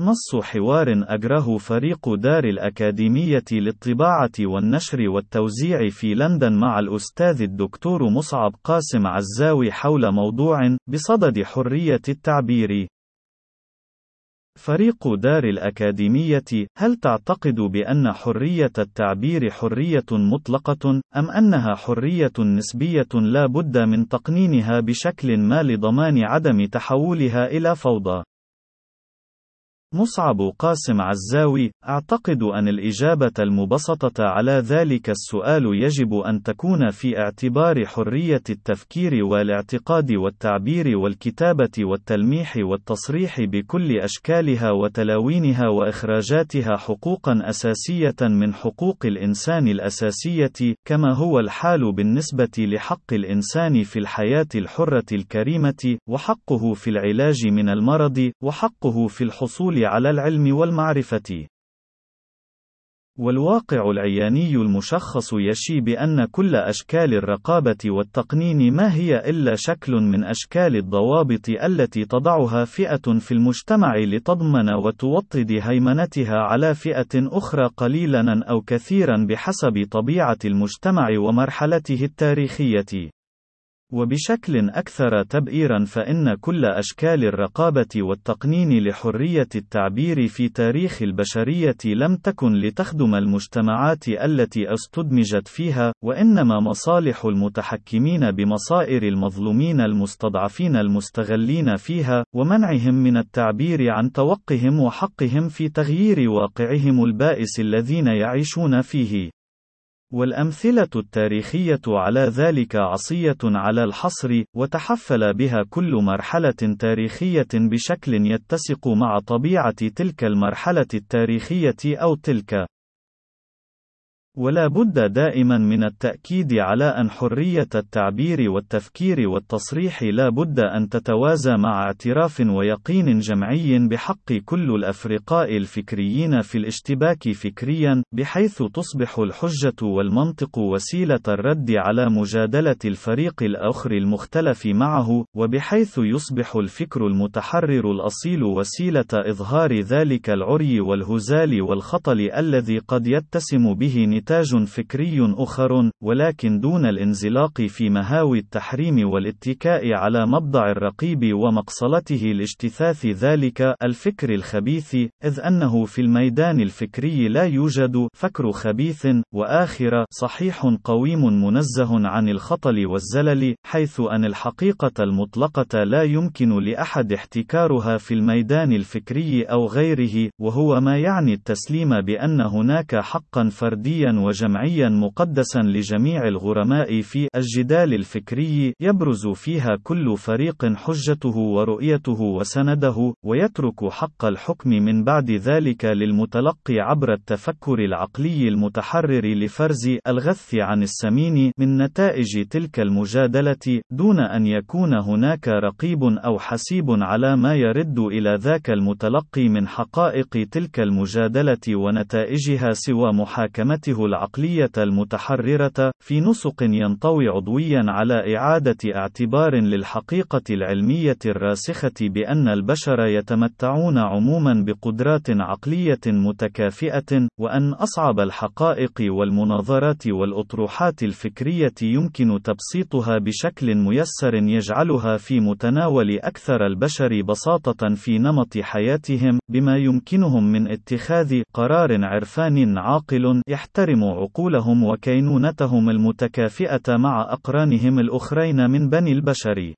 نص حوار أجره فريق دار الأكاديمية للطباعة والنشر والتوزيع في لندن مع الأستاذ الدكتور مصعب قاسم عزاوي حول موضوع بصدد حرية التعبير. فريق دار الأكاديمية: هل تعتقد بأن حرية التعبير حرية مطلقة، أم أنها حرية نسبية لا بد من تقنينها بشكل ما لضمان عدم تحولها إلى فوضى؟ مصعب قاسم عزاوي أعتقد أن الإجابة المبسطة على ذلك السؤال يجب أن تكون في اعتبار حرية التفكير والاعتقاد والتعبير والكتابة والتلميح والتصريح بكل أشكالها وتلاوينها وإخراجاتها حقوقًا أساسية من حقوق الإنسان الأساسية، كما هو الحال بالنسبة لحق الإنسان في الحياة الحرة الكريمة، وحقه في العلاج من المرض، وحقه في الحصول على العلم والمعرفة. والواقع العياني المشخص يشي بأن كل أشكال الرقابة والتقنين ما هي إلا شكل من أشكال الضوابط التي تضعها فئة في المجتمع لتضمن وتوطد هيمنتها على فئة أخرى قليلا أو كثيرا بحسب طبيعة المجتمع ومرحلته التاريخية. وبشكل أكثر تبئيرا فإن كل أشكال الرقابة والتقنين لحرية التعبير في تاريخ البشرية لم تكن لتخدم المجتمعات التي استدمجت فيها، وإنما مصالح المتحكمين بمصائر المظلومين المستضعفين المستغلين فيها، ومنعهم من التعبير عن توقهم وحقهم في تغيير واقعهم البائس الذين يعيشون فيه. والأمثلة التاريخية على ذلك عصية على الحصر، وتحفل بها كل مرحلة تاريخية بشكل يتسق مع طبيعة تلك المرحلة التاريخية أو تلك. ولا بد دائما من التأكيد على أن حرية التعبير والتفكير والتصريح لا بد أن تتوازى مع اعتراف ويقين جمعي بحق كل الأفرقاء الفكريين في الاشتباك فكريا، بحيث تصبح الحجة والمنطق وسيلة الرد على مجادلة الفريق الآخر المختلف معه، وبحيث يصبح الفكر المتحرر الأصيل وسيلة إظهار ذلك العري والهزال والخطل الذي قد يتسم به نتاج فكري أخر، ولكن دون الانزلاق في مهاوي التحريم والاتكاء على مبضع الرقيب ومقصلته لاجتثاث ذلك الفكر الخبيث، إذ أنه في الميدان الفكري لا يوجد فكر خبيث، وآخر صحيح قويم منزه عن الخطل والزلل، حيث أن الحقيقة المطلقة لا يمكن لأحد احتكارها في الميدان الفكري أو غيره، وهو ما يعني التسليم بأن هناك حقا فرديا وجمعيا مقدسا لجميع الغرماء في الجدال الفكري يبرز فيها كل فريق حجته ورؤيته وسنده ويترك حق الحكم من بعد ذلك للمتلقي عبر التفكر العقلي المتحرر لفرز الغث عن السمين من نتائج تلك المجادلة دون أن يكون هناك رقيب أو حسيب على ما يرد إلى ذاك المتلقي من حقائق تلك المجادلة ونتائجها سوى محاكمته العقلية المتحررة، في نسق ينطوي عضويا على إعادة اعتبار للحقيقة العلمية الراسخة بأن البشر يتمتعون عموما بقدرات عقلية متكافئة، وأن أصعب الحقائق والمناظرات والأطروحات الفكرية يمكن تبسيطها بشكل ميسر يجعلها في متناول أكثر البشر بساطة في نمط حياتهم، بما يمكنهم من اتخاذ قرار عرفاني عاقل يحترم يحترم عقولهم وكينونتهم المتكافئة مع أقرانهم الأخرين من بني البشر.